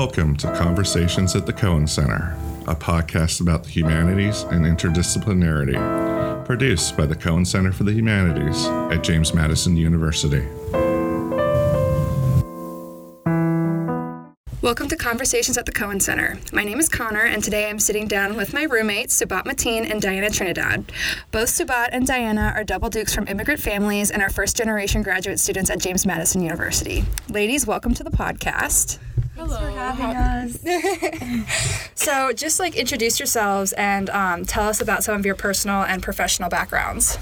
Welcome to Conversations at the Cohen Center, a podcast about the humanities and interdisciplinarity, produced by the Cohen Center for the Humanities at James Madison University. Welcome to Conversations at the Cohen Center. My name is Connor, and today I'm sitting down with my roommates, Subat Mateen and Diana Trinidad. Both Subat and Diana are double dukes from immigrant families and are first generation graduate students at James Madison University. Ladies, welcome to the podcast. Thanks for having us. So, just like introduce yourselves and um, tell us about some of your personal and professional backgrounds.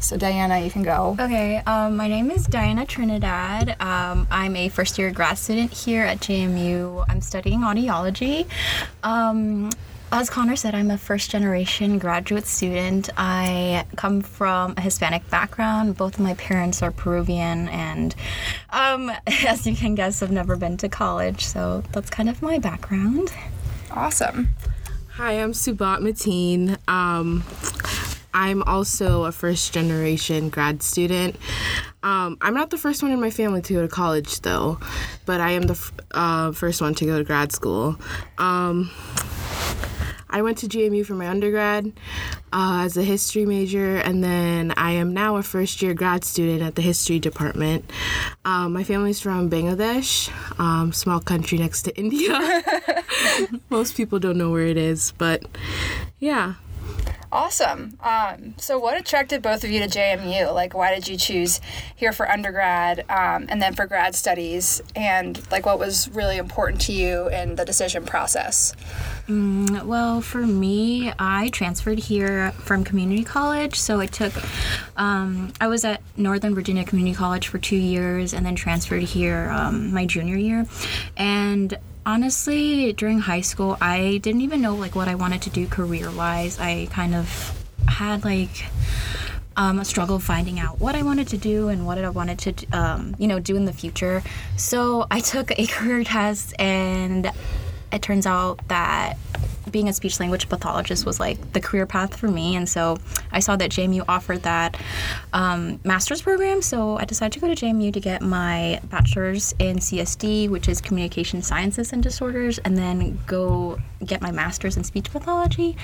So, Diana, you can go. Okay, um, my name is Diana Trinidad. Um, I'm a first year grad student here at JMU. I'm studying audiology. Um, as Connor said, I'm a first generation graduate student. I come from a Hispanic background. Both of my parents are Peruvian, and um, as you can guess, I've never been to college, so that's kind of my background. Awesome. Hi, I'm Subat Mateen. Um, I'm also a first generation grad student. Um, I'm not the first one in my family to go to college, though, but I am the f- uh, first one to go to grad school. Um, I went to JMU for my undergrad uh, as a history major, and then I am now a first year grad student at the history department. Um, my family's from Bangladesh, um, small country next to India. Most people don't know where it is, but yeah. Awesome. Um, so, what attracted both of you to JMU? Like, why did you choose here for undergrad um, and then for grad studies? And, like, what was really important to you in the decision process? Mm, well, for me, I transferred here from community college. So I took, um, I was at Northern Virginia Community College for two years and then transferred here um, my junior year. And honestly, during high school, I didn't even know like what I wanted to do career wise. I kind of had like um, a struggle finding out what I wanted to do and what I wanted to, um, you know, do in the future. So I took a career test, and it turns out that being a speech language pathologist was like the career path for me. And so I saw that JMU offered that um, master's program. So I decided to go to JMU to get my bachelor's in CSD, which is communication sciences and disorders, and then go get my master's in speech pathology.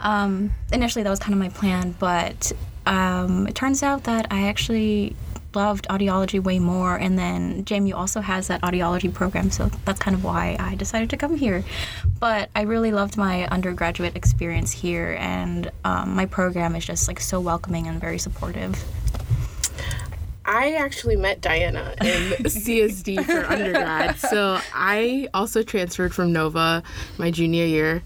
Um, initially, that was kind of my plan, but um, it turns out that I actually loved audiology way more and then JMU also has that audiology program so that's kind of why I decided to come here but I really loved my undergraduate experience here and um, my program is just like so welcoming and very supportive I actually met Diana in CSD for undergrad. So I also transferred from Nova my junior year.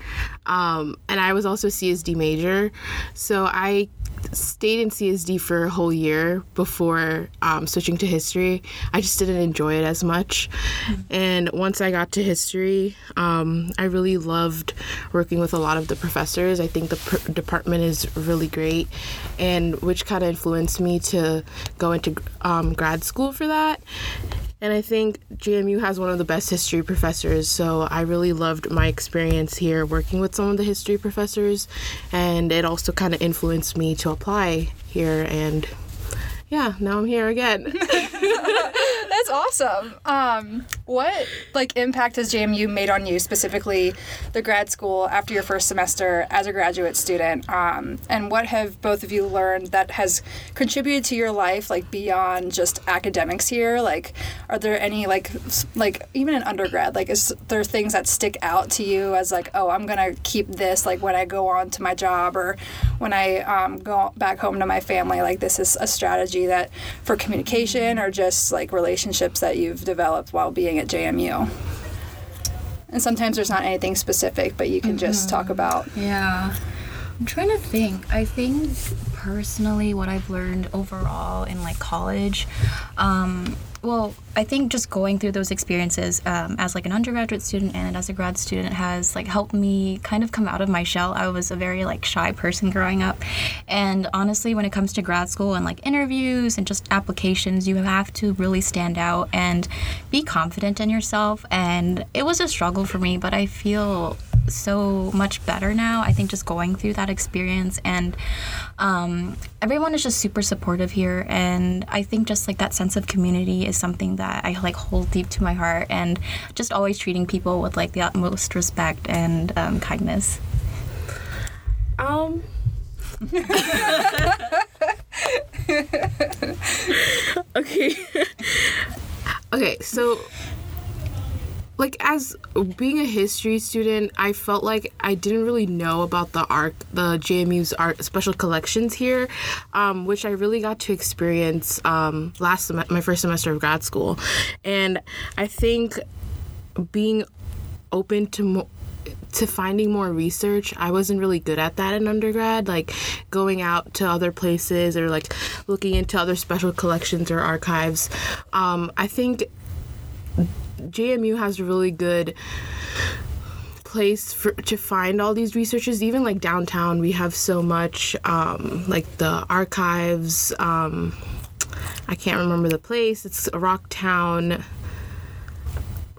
Um, and I was also CSD major. So I stayed in CSD for a whole year before um, switching to history. I just didn't enjoy it as much. And once I got to history, um, I really loved working with a lot of the professors. I think the pr- department is really great, and which kind of influenced me to go into um, grad school for that. And I think JMU has one of the best history professors, so I really loved my experience here working with some of the history professors, and it also kind of influenced me to apply here. And yeah, now I'm here again. That's awesome. Um, what like impact has JMU made on you specifically, the grad school after your first semester as a graduate student? Um, and what have both of you learned that has contributed to your life, like beyond just academics here? Like, are there any like like even in undergrad, like is there things that stick out to you as like, oh, I'm gonna keep this like when I go on to my job or when I um, go back home to my family? Like this is a strategy that for communication or just like relationships that you've developed while being at JMU. And sometimes there's not anything specific, but you can just mm-hmm. talk about. Yeah. I'm trying to think. I think personally, what I've learned overall in like college, um, well, I think just going through those experiences um, as like an undergraduate student and as a grad student has like helped me kind of come out of my shell. I was a very like shy person growing up, and honestly, when it comes to grad school and like interviews and just applications, you have to really stand out and be confident in yourself. And it was a struggle for me, but I feel so much better now. I think just going through that experience and um, everyone is just super supportive here, and I think just like that sense of community is something that I like hold deep to my heart, and just always treating people with like the utmost respect and um, kindness. Um. okay. okay, so like as being a history student, I felt like I didn't really know about the art, the JMU's art special collections here, um, which I really got to experience um, last sem- my first semester of grad school, and I think being open to more to finding more research i wasn't really good at that in undergrad like going out to other places or like looking into other special collections or archives. Um, i think jmu has a really good place for to find all these researchers. Even like downtown we have so much um, like the archives um, i can't remember the place. It's rocktown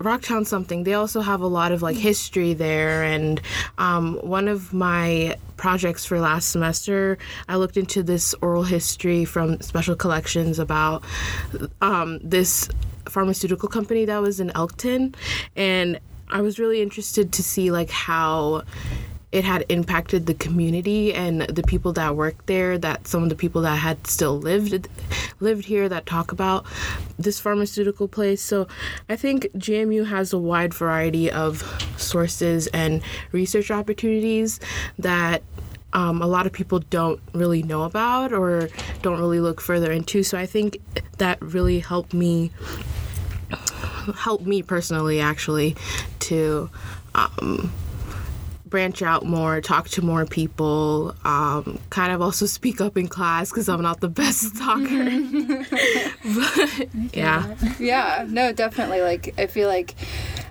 Rocktown something. They also have a lot of like history there, and um, one of my projects for last semester, I looked into this oral history from special collections about um, this pharmaceutical company that was in Elkton, and I was really interested to see like how it had impacted the community and the people that worked there that some of the people that had still lived lived here that talk about this pharmaceutical place. So i think jmu has a wide variety of sources and research opportunities that um, a lot of people don't really know about or don't really look further into so i think that really helped me helped me personally actually to um, branch out more, talk to more people, um, kind of also speak up in class because I'm not the best talker. but yeah. Yeah, no, definitely. Like, I feel like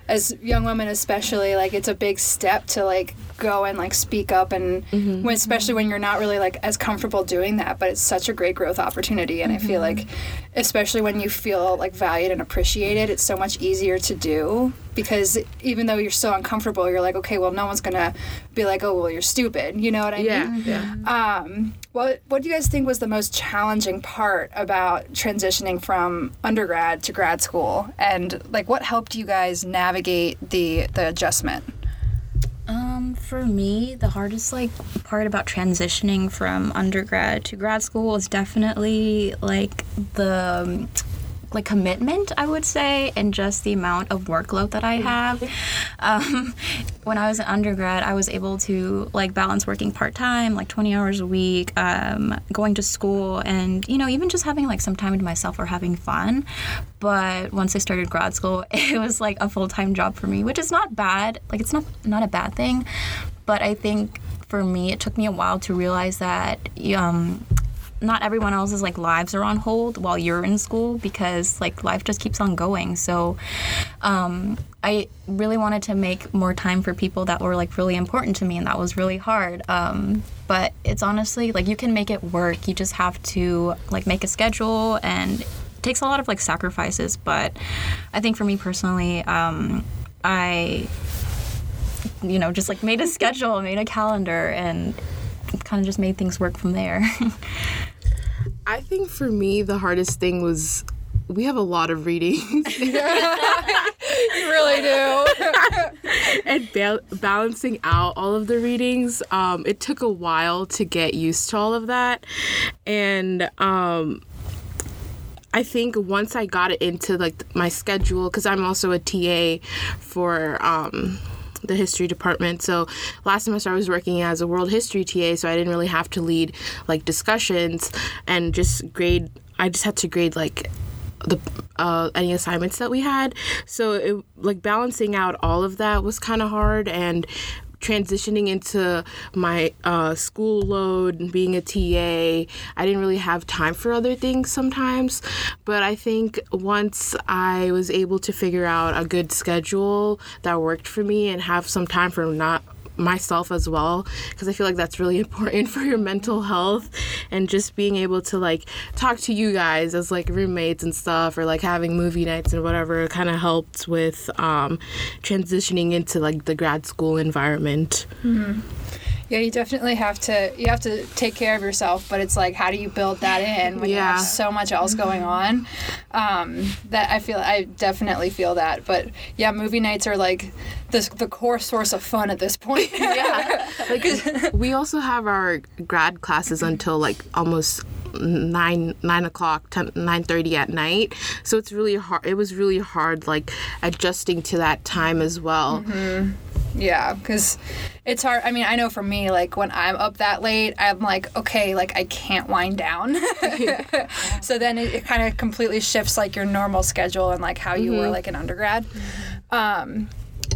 as young women, especially, like, it's a big step to, like, go and like speak up and mm-hmm. when, especially when you're not really like as comfortable doing that but it's such a great growth opportunity. And mm-hmm. i feel like especially when you feel like valued and appreciated it's so much easier to do because even though you're so uncomfortable you're like okay well no one's gonna be like oh well you're stupid. You know what i yeah, mean? yeah. Um what what do you guys think was the most challenging part about transitioning from undergrad to grad school? And like what helped you guys navigate the the adjustment for me, the hardest like part about transitioning from undergrad to grad school is definitely like the um, like commitment, I would say, and just the amount of workload that I have. Um, when I was an undergrad, I was able to like balance working part time, like 20 hours a week, um, going to school, and you know, even just having like some time to myself or having fun. But once I started grad school, it was like a full time job for me, which is not bad. Like it's not not a bad thing, but I think for me, it took me a while to realize that um, not everyone else's like lives are on hold while you're in school because like life just keeps on going. So um, I really wanted to make more time for people that were like really important to me, and that was really hard. Um, but it's honestly like you can make it work. You just have to like make a schedule and. It takes a lot of like sacrifices, but I think for me personally, um, I you know, just like made a schedule, made a calendar, and kind of just made things work from there. I think for me, the hardest thing was we have a lot of readings. you really do. and ba- balancing out all of the readings, um, it took a while to get used to all of that. And um, I think once I got it into like my schedule, because I'm also a TA for. Um, the history department. So last semester I was working as a world history TA, so I didn't really have to lead like discussions and just grade. I just had to grade like the uh, any assignments that we had. So it like balancing out all of that was kind of hard and transitioning into my uh, school load and being a TA, I didn't really have time for other things sometimes. But I think once I was able to figure out a good schedule that worked for me and have some time for not myself as well because I feel like that's really important for your mental health and just being able to like talk to you guys as like roommates and stuff or like having movie nights and whatever kind of helped with um, transitioning into like the grad school environment. Yeah, you definitely have to. You have to take care of yourself, but it's like, how do you build that in when you have so much else going on? Um, that I feel. I definitely feel that. But yeah, movie nights are like the the core source of fun at this point. yeah like we also have our grad classes until like almost nine nine o'clock 10, 9.30 at night so it's really hard it was really hard like adjusting to that time as well Yeah, because it's hard. I mean, I know for me, like when I'm up that late, I'm like, okay, like I can't wind down. so then it, it kind of completely shifts like your normal schedule and like how you were like an undergrad. Um,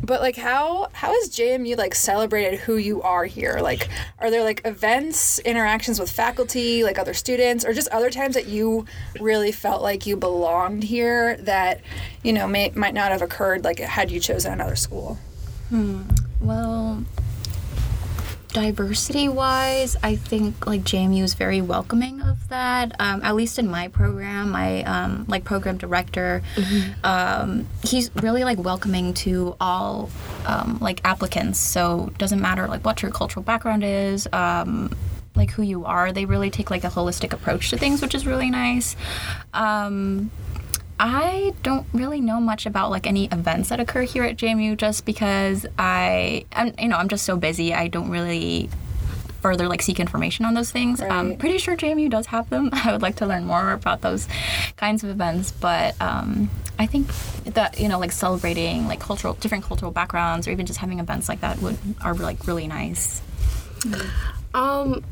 but like how how has JMU like celebrated who you are here? Like are there like events, interactions with faculty, like other students, or just other times that you really felt like you belonged here that you know may, might not have occurred like had you chosen another school? Well, diversity wise, I think like JMU is very welcoming of that. Um, at least in my program, my um, like program director, um, he's really like welcoming to all um, like applicants. So doesn't matter like what your cultural background is. Um, like who you are, they really take like a holistic approach to things, which is really nice. I don't really know much about like any events that occur here at JMU just because I I'm you know I'm just so busy I don't really further like seek information on those things. I'm pretty sure JMU does have them. I would like to learn more about those kinds of events, but um, I think that you know like celebrating like cultural different cultural backgrounds or even just having events like that would are like really nice. Um,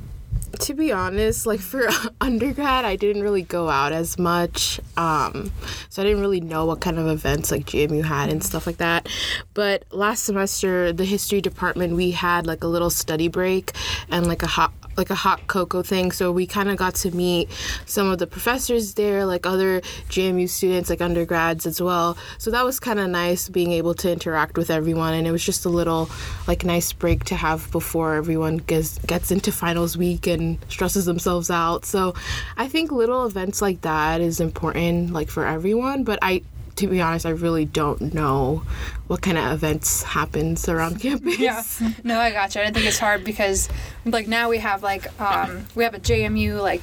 to be honest, like for undergrad, I didn't really go out as much. Um, so I didn't really know what kind of events like JMU had and stuff like that. But last semester, the history department, we had like a little study break and like a hot like a hot cocoa thing. So we kind of got to meet some of the professors there, like other JMU students, like undergrads as well. So that was kind of nice being able to interact with everyone. And it was just a little like nice break to have before everyone gets, gets into finals week and stresses themselves out. So I think little events like that is important, like for everyone. But I, to be honest, I really don't know what kind of events happens around campus. Yeah. No, I gotcha. I think it's hard because like now we have like um, we have a JMU like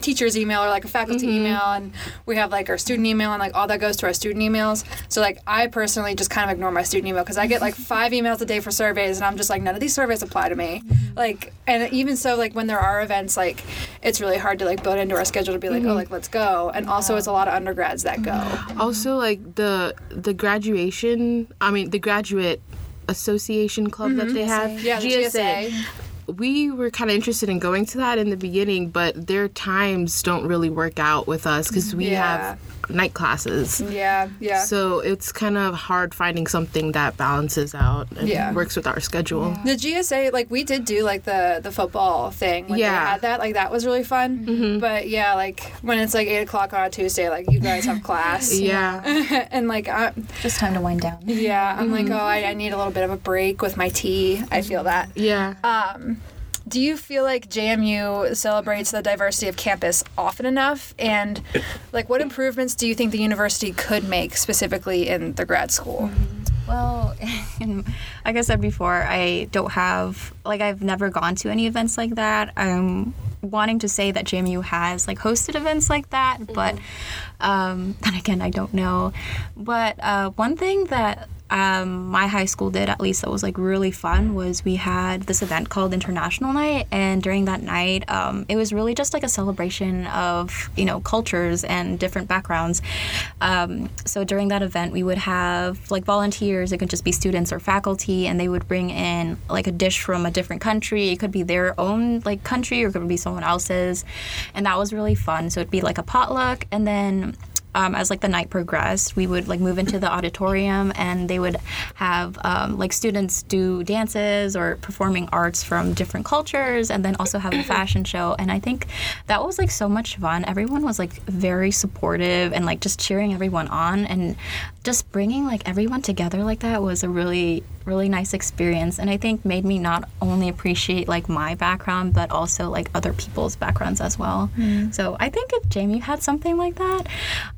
teacher's email or like a faculty mm-hmm. email and we have like our student email and like all that goes to our student emails. So like i personally just kind of ignore my student email because i get like five emails a day for surveys and i'm just like none of these surveys apply to me. Mm-hmm. Like and even so like when there are events like it's really hard to like build into our schedule to be like oh mm-hmm. like let's go. And also it's a lot of undergrads that go. Also like the the graduation i mean the graduate association club that they have Mm-hmm. yeah the gsa we were kind of interested in going to that in the beginning but their times don't really work out with us because we Yeah. have night classes yeah yeah so it's kind of hard finding something that balances out and Yeah. works with our schedule The GSA, like we did do like the the football thing when Yeah. had that, like that was really fun. But yeah, like when it's like eight o'clock on a Tuesday, like you guys have class, yeah and like I, Just time to wind down. yeah, I'm like, oh, I, I need a little bit of a break with my tea. I feel that. yeah Um, do you feel like JMU celebrates the diversity of campus often enough? And like, what improvements do you think the university could make specifically in the grad school? Well, like I said before, I don't have like I've never gone to any events like that. I'm wanting to say that JMU has like hosted events like that, but um, then again, I don't know. But uh, one thing that um, my high school did at least that was like really fun was we had this event called International Night, and during that night, um, it was really just like a celebration of you know cultures and different backgrounds. Um, so during that event, we would have like volunteers. It could just be students or faculty, and they would bring in like a dish from a different country. It could be their own like country, or it could be someone else's, and that was really fun. So it'd be like a potluck, and then um, as like the night progressed, we would like move into the auditorium, and they would have um, like students do dances or performing arts from different cultures, and then also have a fashion show. And I think that was like so much fun. Everyone was like very supportive and like just cheering everyone on, and just bringing like everyone together like that was a really really nice experience and i think made me not only appreciate like my background but also like other people's backgrounds as well. So i think if jmu had something like that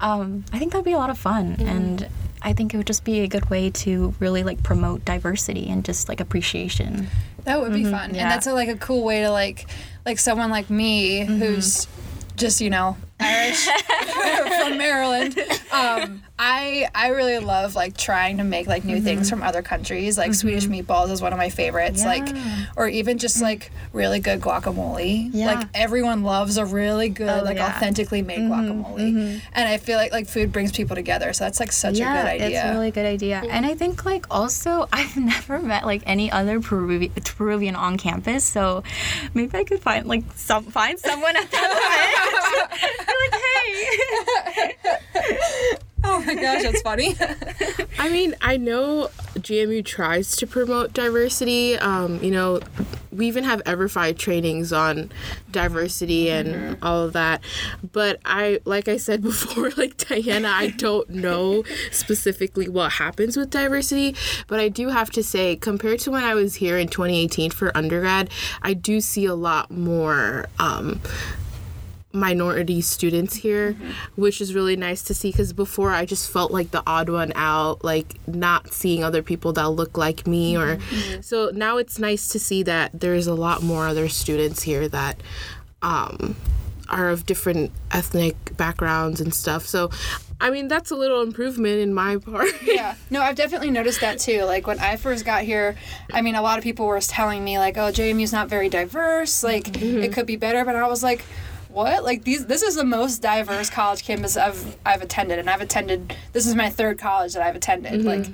um, i think that'd be a lot of fun and i think it would just be a good way to really like promote diversity and just like appreciation. That would be fun, yeah. and that's a, like a cool way to like like someone like me who's just you know Irish from Maryland. Um, I I really love like trying to make like new things mm-hmm. from other countries. Like Swedish mm-hmm. meatballs is one of my favorites. Like or even just mm. like really good guacamole. Yeah. Like everyone loves a really good Oh, like yeah. authentically made mm-hmm. guacamole, and I feel like like food brings people together. So that's like such a good idea. It's a really good idea. And I think like also I've never met like any other Peruvian, Peruvian on campus, so maybe I could find like some find someone at that event. Like, hey. oh my gosh, that's funny. I mean, I know JMU tries to promote diversity. Um, you know, we even have EverFi trainings on diversity and all of that. But I, like I said before, like Diana, I don't know specifically what happens with diversity. But I do have to say, compared to when I was here in 2018 for undergrad, I do see a lot more. Um, minority students here, mm-hmm. which is really nice to see because before I just felt like the odd one out, like not seeing other people that look like me or mm-hmm. so now it's nice to see that there's a lot more other students here that um are of different ethnic backgrounds and stuff. So I mean that's a little improvement in my part. yeah. No i've definitely noticed that too. Like when i first got here i mean a lot of people were telling me like oh jmu's not very diverse. Like it mm-hmm. could be better. But i was like what? Like these this is the most diverse college campus i've i've attended and i've attended this is my third college that i've attended. Like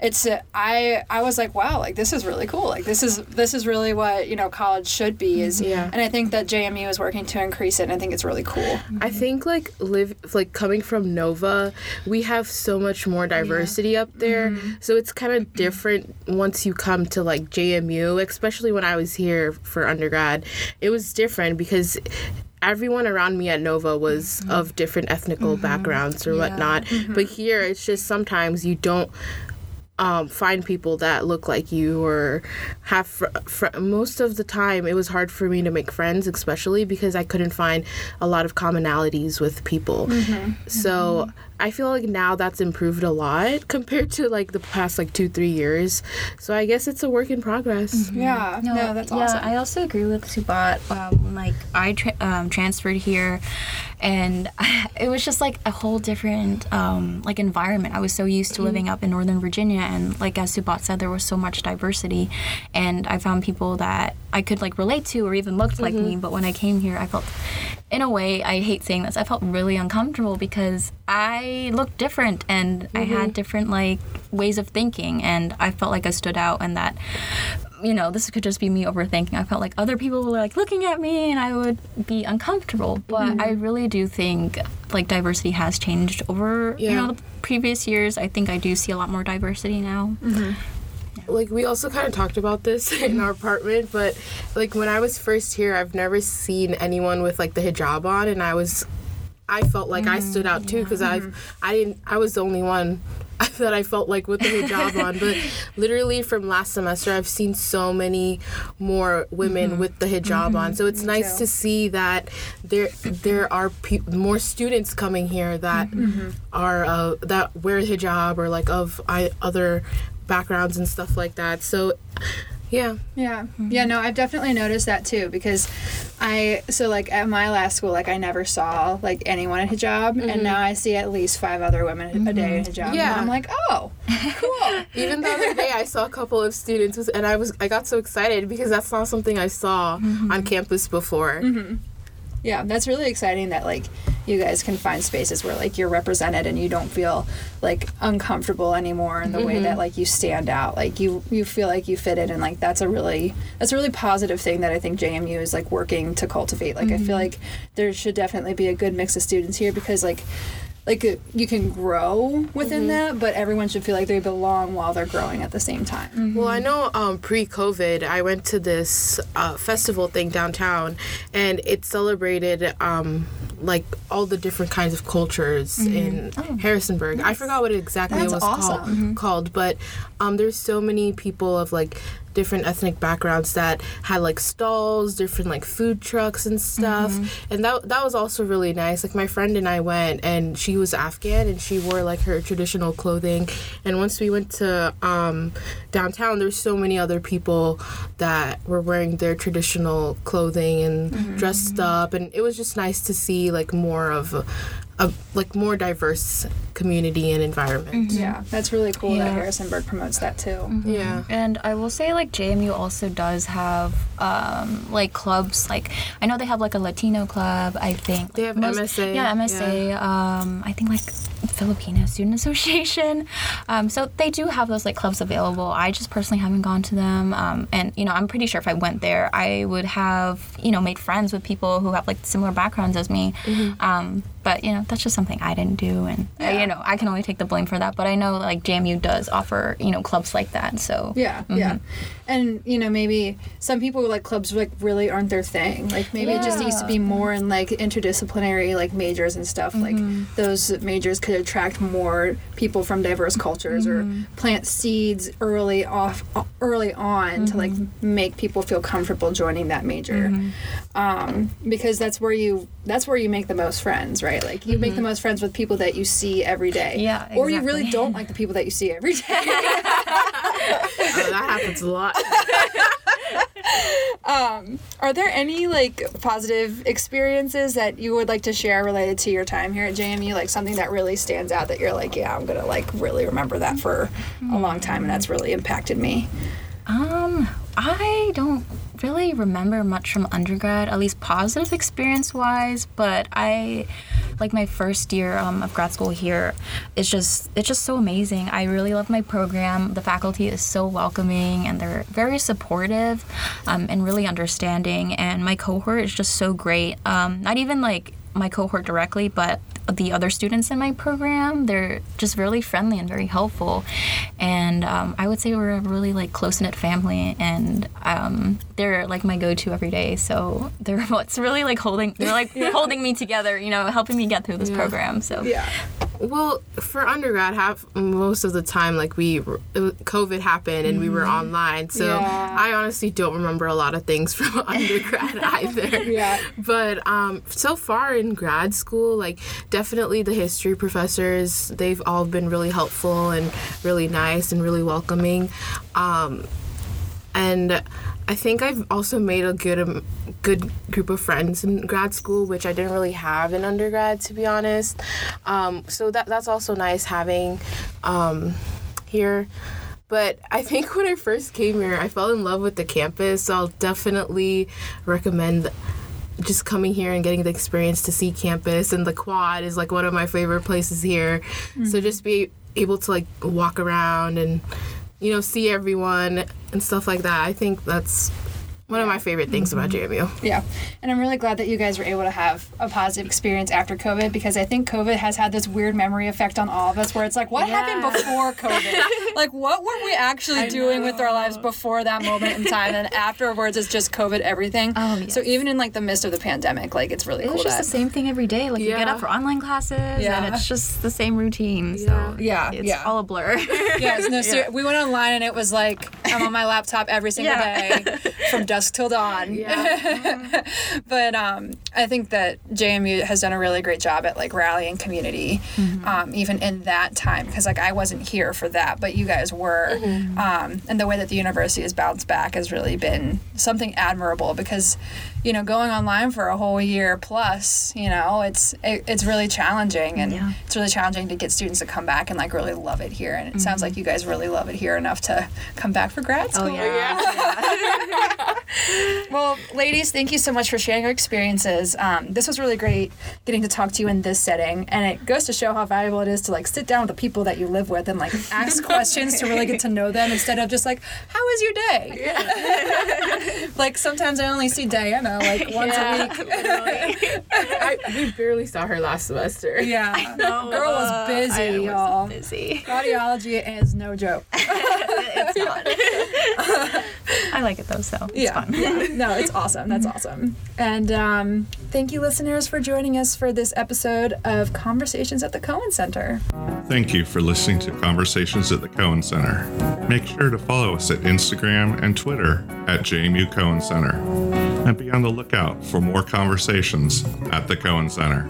it's uh, i i was like wow like this is really cool. Like this is this is really what you know college should be is Yeah. and i think that jmu is working to increase it and i think it's really cool. I think like live like coming from Nova, we have so much more diversity up there. So it's kind of different once you come to like JMU, especially when I was here for undergrad. It was different because everyone around me at Nova was mm-hmm. of different ethnical mm-hmm. backgrounds or whatnot. Mm-hmm. But here it's just sometimes you don't um, find people that look like you or have fr- fr- most of the time it was hard for me to make friends especially because i couldn't find a lot of commonalities with people. So i feel like now that's improved a lot compared to like the past like two three years. So i guess it's a work in progress. Yeah. No, that's yeah, awesome. I also agree with Subat. Um, like I tra- um, transferred here, and it was just like a whole different um, like environment. I was so used to living up in Northern Virginia, and like as Subat said, there was so much diversity, and I found people that I could like relate to or even looked like me. Mm-hmm. But when I came here, I felt, in a way, I hate saying this, I felt really uncomfortable because I looked different and I had mm-hmm. different like ways of thinking, and I felt like I stood out, and that you know, this could just be me overthinking. I felt like other people were like looking at me and I would be uncomfortable. But I mm-hmm. really do think like diversity has changed over, you know, the previous years. I think I do see a lot more diversity now. Mm-hmm. like we also kind of talked about this in our apartment but like when i was first here i've never seen anyone with like the hijab on and i was i felt like i stood out mm, too because i've i didn't i was the only one that i felt like with the hijab on but literally from last semester i've seen so many more women mm-hmm. with the hijab on. Mm-hmm. So it's nice too. to see that there there are pe- more students coming here that mm-hmm. are uh, that wear hijab or like of I, other backgrounds and stuff like that. So, yeah, Yeah. Yeah, no, I've definitely noticed that too because I so like at my last school like I never saw like anyone in hijab and mm-hmm. now I see at least five other women a day in mm-hmm. hijab. Yeah. And I'm like, "Oh, cool." even the other day I saw a couple of students with- and I was I got so excited because that's not something I saw mm-hmm. on campus before. Yeah, that's really exciting that like you guys can find spaces where like you're represented and you don't feel like uncomfortable anymore in the way that mm-hmm. like you stand out. Like you you feel like you fit in and like that's a really that's a really positive thing that I think JMU is like working to cultivate. Like I feel mm-hmm. like there should definitely be a good mix of students here because like like uh, you can grow within that, but everyone should feel like they belong while they're growing at the same time. Well, I know um, pre-COVID, I went to this uh, festival thing downtown, and it celebrated um, like all the different kinds of cultures in Harrisonburg. I forgot what exactly That's it was awesome. called, called, but um, there's so many people of like different ethnic backgrounds that had like stalls, different like food trucks and stuff, mm-hmm. and that that was also really nice. Like my friend and I went, and she was Afghan, and she wore like her traditional clothing. And once we went to um, downtown, there's so many other people that were wearing their traditional clothing and mm-hmm. dressed mm-hmm. up, and it was just nice to see like more of a, a like more diverse community and environment. Yeah, that's really cool that Harrisonburg promotes that too. Yeah. And I will say, like JMU also does have um, like clubs. Like I know they have like a Latino club. I think They have Most- MSA, Yeah, MSA. Um, I think like Filipino Student Association. Um, so they do have those like clubs available. I just personally haven't gone to them. Um, and you know, I'm pretty sure if I went there, I would have you know made friends with people who have like similar backgrounds as me. Um, but you know, that's just something I didn't do, and uh, you know, I can only take the blame for that. But I know like JMU does offer you know clubs like that. So Yeah, yeah. And you know, maybe some people like clubs like really aren't their thing. Like maybe it just needs to be more in like interdisciplinary like majors and stuff. Like mm-hmm. those majors could attract more people from diverse cultures or mm-hmm. plant seeds early off early on to like mm-hmm. make people feel comfortable joining that major. Um, because that's where you that's where you make the most friends, right? Like you make the most friends with people that you see every day. Yeah, Or you really don't like the people that you see every day. Oh, that happens a lot. Are there any like positive experiences that you would like to share related to your time here at JMU? Like something that really stands out that you're like, yeah, I'm gonna like really remember that for a long time, and that's really impacted me. Um, I don't really remember much from undergrad, at least positive experience wise, but I like my first year um, of grad school here it's just it's just so amazing. I really love my program. The faculty is so welcoming and they're very supportive um, and really understanding. And my cohort is just so great. Um, not even like my cohort directly but the other students in my program they're just really friendly and very helpful. And um, i would say we're a really like close-knit family and um, they're like my go-to every day. So they're what's really like holding they're like holding me together you know helping me get through this program. So Yeah. Well, for undergrad, half most of the time, like we, COVID happened and we were online, so Yeah. I honestly don't remember a lot of things from undergrad either. Yeah. But um, so far in grad school, like definitely the history professors, they've all been really helpful and really nice and really welcoming. Um, and I think I've also made a good um, good group of friends in grad school, which I didn't really have in undergrad, to be honest. Um, so that that's also nice having um, here. But I think when I first came here, I fell in love with the campus. So I'll definitely recommend just coming here and getting the experience to see campus. And the quad is like one of my favorite places here. So just be able to like walk around and you know see everyone and stuff like that. I think that's one of my favorite things about JMU. Yeah. And I'm really glad that you guys were able to have a positive experience after COVID because I think COVID has had this weird memory effect on all of us where it's like, what happened before COVID? like, what were we actually doing with our lives before that moment in time? And afterwards, it's just COVID everything. Oh, yes. So even in like the midst of the pandemic, like, it's really it cool was just that. the same thing every day like you get up for online classes Yeah. and it's just the same routine so Yeah, it's yeah. all a blur Yes, no, ser- we went online and it was like I'm on my laptop every single Yeah. day from dusk till dawn. Yeah. but um, I think that JMU has done a really great job at like rallying community, um, even in that time. Because like I wasn't here for that, but you guys were, um, and the way that the university has bounced back has really been something admirable. Because you know, going online for a whole year plus, you know, it's it, it's really challenging, and Yeah. it's really challenging to get students to come back and like really love it here. And it sounds like you guys really love it here enough to come back for grad school. oh yeah, Well, ladies, thank you so much for sharing your experiences. Um, this was really great getting to talk to you in this setting, and it goes to show how valuable it is to like sit down with the people that you live with and like ask questions to really get to know them instead of just like, "How was your day?" like sometimes I only see Diana like once a week. I, we barely saw her last semester. Yeah, girl was busy, was y'all. busy Audiology is no joke. it's not i like it though so it's yeah. fun yeah. No, it's awesome. That's awesome. And um, Thank you, listeners, for joining us for this episode of Conversations at the Cohen Center. Thank you for listening to Conversations at the Cohen Center. Make sure to follow us at Instagram and Twitter at JMU Cohen Center. And be on the lookout for more conversations at the Cohen Center.